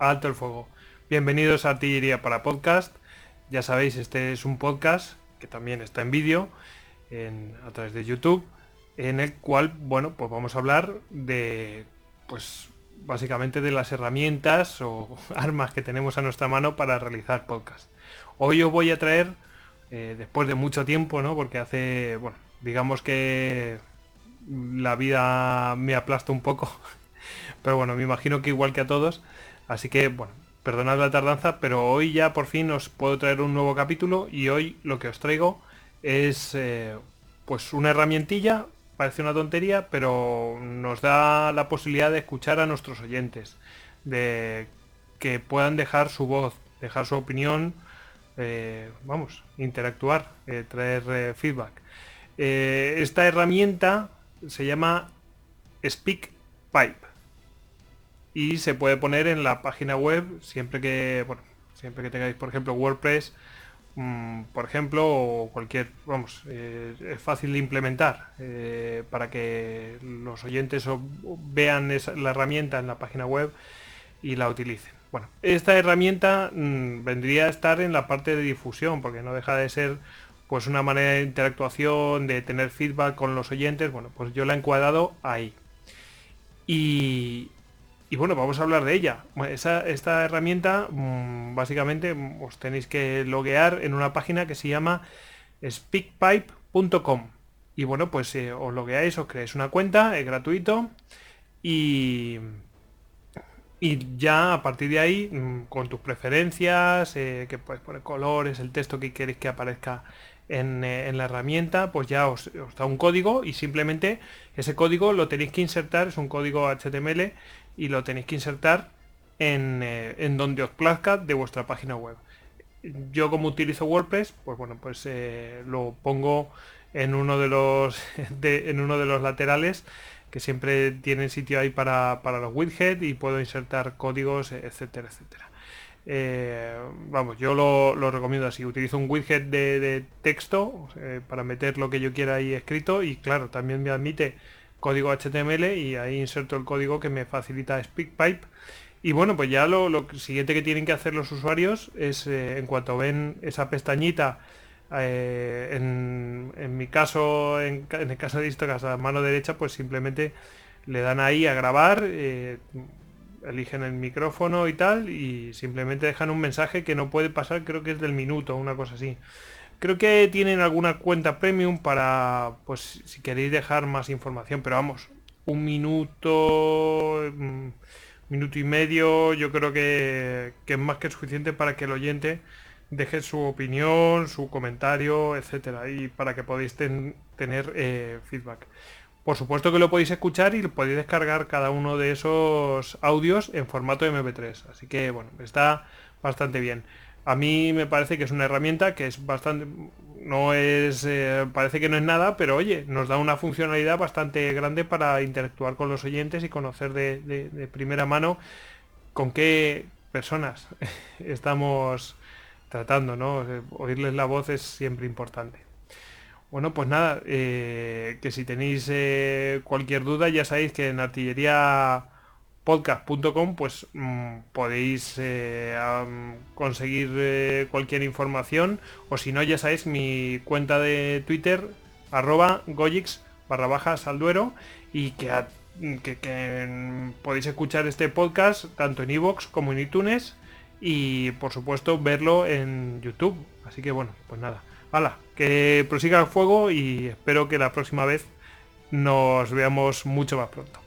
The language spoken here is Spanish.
alto el fuego. Bienvenidos a Artillería para Podcast. Ya sabéis, este es un podcast que también está en vídeo a través de YouTube, en el cual, bueno, pues vamos a hablar de, pues básicamente de las herramientas o armas que tenemos a nuestra mano para realizar podcast. Hoy os voy a traer, eh, después de mucho tiempo, ¿no? Porque hace, bueno, digamos que la vida me aplasta un poco. Pero bueno, me imagino que igual que a todos. Así que, bueno, perdonad la tardanza, pero hoy ya por fin os puedo traer un nuevo capítulo y hoy lo que os traigo es eh, pues una herramientilla, parece una tontería, pero nos da la posibilidad de escuchar a nuestros oyentes, de que puedan dejar su voz, dejar su opinión, eh, vamos, interactuar, eh, traer feedback. esta herramienta se llama SpeakPipe y se puede poner en la página web siempre que, siempre que tengáis, por ejemplo, WordPress, mm, por ejemplo, o cualquier, vamos, eh, es fácil de implementar eh, para que los oyentes vean la herramienta en la página web y la utilicen. Bueno, esta herramienta mm, vendría a estar en la parte de difusión, porque no deja de ser pues una manera de interactuación, de tener feedback con los oyentes, bueno, pues yo la he encuadrado ahí. Y, y bueno, vamos a hablar de ella. esta herramienta, mm, básicamente, mm, os tenéis que loguear en una página que se llama speakpipe.com. Y bueno, pues eh, os logueáis, os creáis una cuenta, es gratuito. Y, y ya a partir de ahí, mm, con tus preferencias, eh, que puedes poner colores, el texto que queréis que aparezca en, eh, en, la herramienta, pues ya os, da un código y simplemente ese código lo tenéis que insertar, es un código HTML y lo tenéis que insertar eh, en, donde os plazca de vuestra página web. Yo como utilizo WordPress, pues bueno, pues lo pongo en uno de los en uno de los laterales que siempre tienen sitio ahí para, los widgets y puedo insertar códigos, etcétera, etcétera. Eh, vamos, yo lo, recomiendo así. Utilizo un widget de, texto para meter lo que yo quiera ahí escrito y claro, también me admite código HTML y ahí inserto el código que me facilita SpeakPipe. Y bueno, pues ya lo, siguiente que tienen que hacer los usuarios es, eh, en cuanto ven esa pestañita, eh, en, mi caso, en, el caso de Istocas a mano derecha, pues simplemente le dan ahí a grabar, eh, eligen el micrófono y tal, y simplemente dejan un mensaje que no puede pasar, creo que es del minuto, una cosa así. Creo que tienen alguna cuenta premium para, pues, si queréis dejar más información, pero vamos, un minuto, mm, minuto y medio, yo creo que, es más que suficiente para que el oyente deje su opinión, su comentario, etcétera, y para que podáis tener eh, feedback. Por supuesto que lo podéis escuchar y podéis descargar cada uno de esos audios en formato MP3. Así que bueno, está bastante bien. A mí me parece que es una herramienta que es bastante, no es, eh, parece que no es nada, pero oye, nos da una funcionalidad bastante grande para interactuar con los oyentes y conocer de, primera mano con qué personas estamos tratando, ¿no? Oírles la voz es siempre importante. Bueno, pues nada, eh, que si tenéis eh, cualquier duda ya sabéis que en artillería podcast.com pues mm, podéis eh, conseguir eh, cualquier información o si no ya sabéis mi cuenta de Twitter arroba goyix barra baja salduero y que, que, podéis escuchar este podcast tanto en iVoox como en iTunes y por supuesto verlo en YouTube. Así que bueno, pues nada. Hala, que prosiga el fuego y espero que la próxima vez nos veamos mucho más pronto.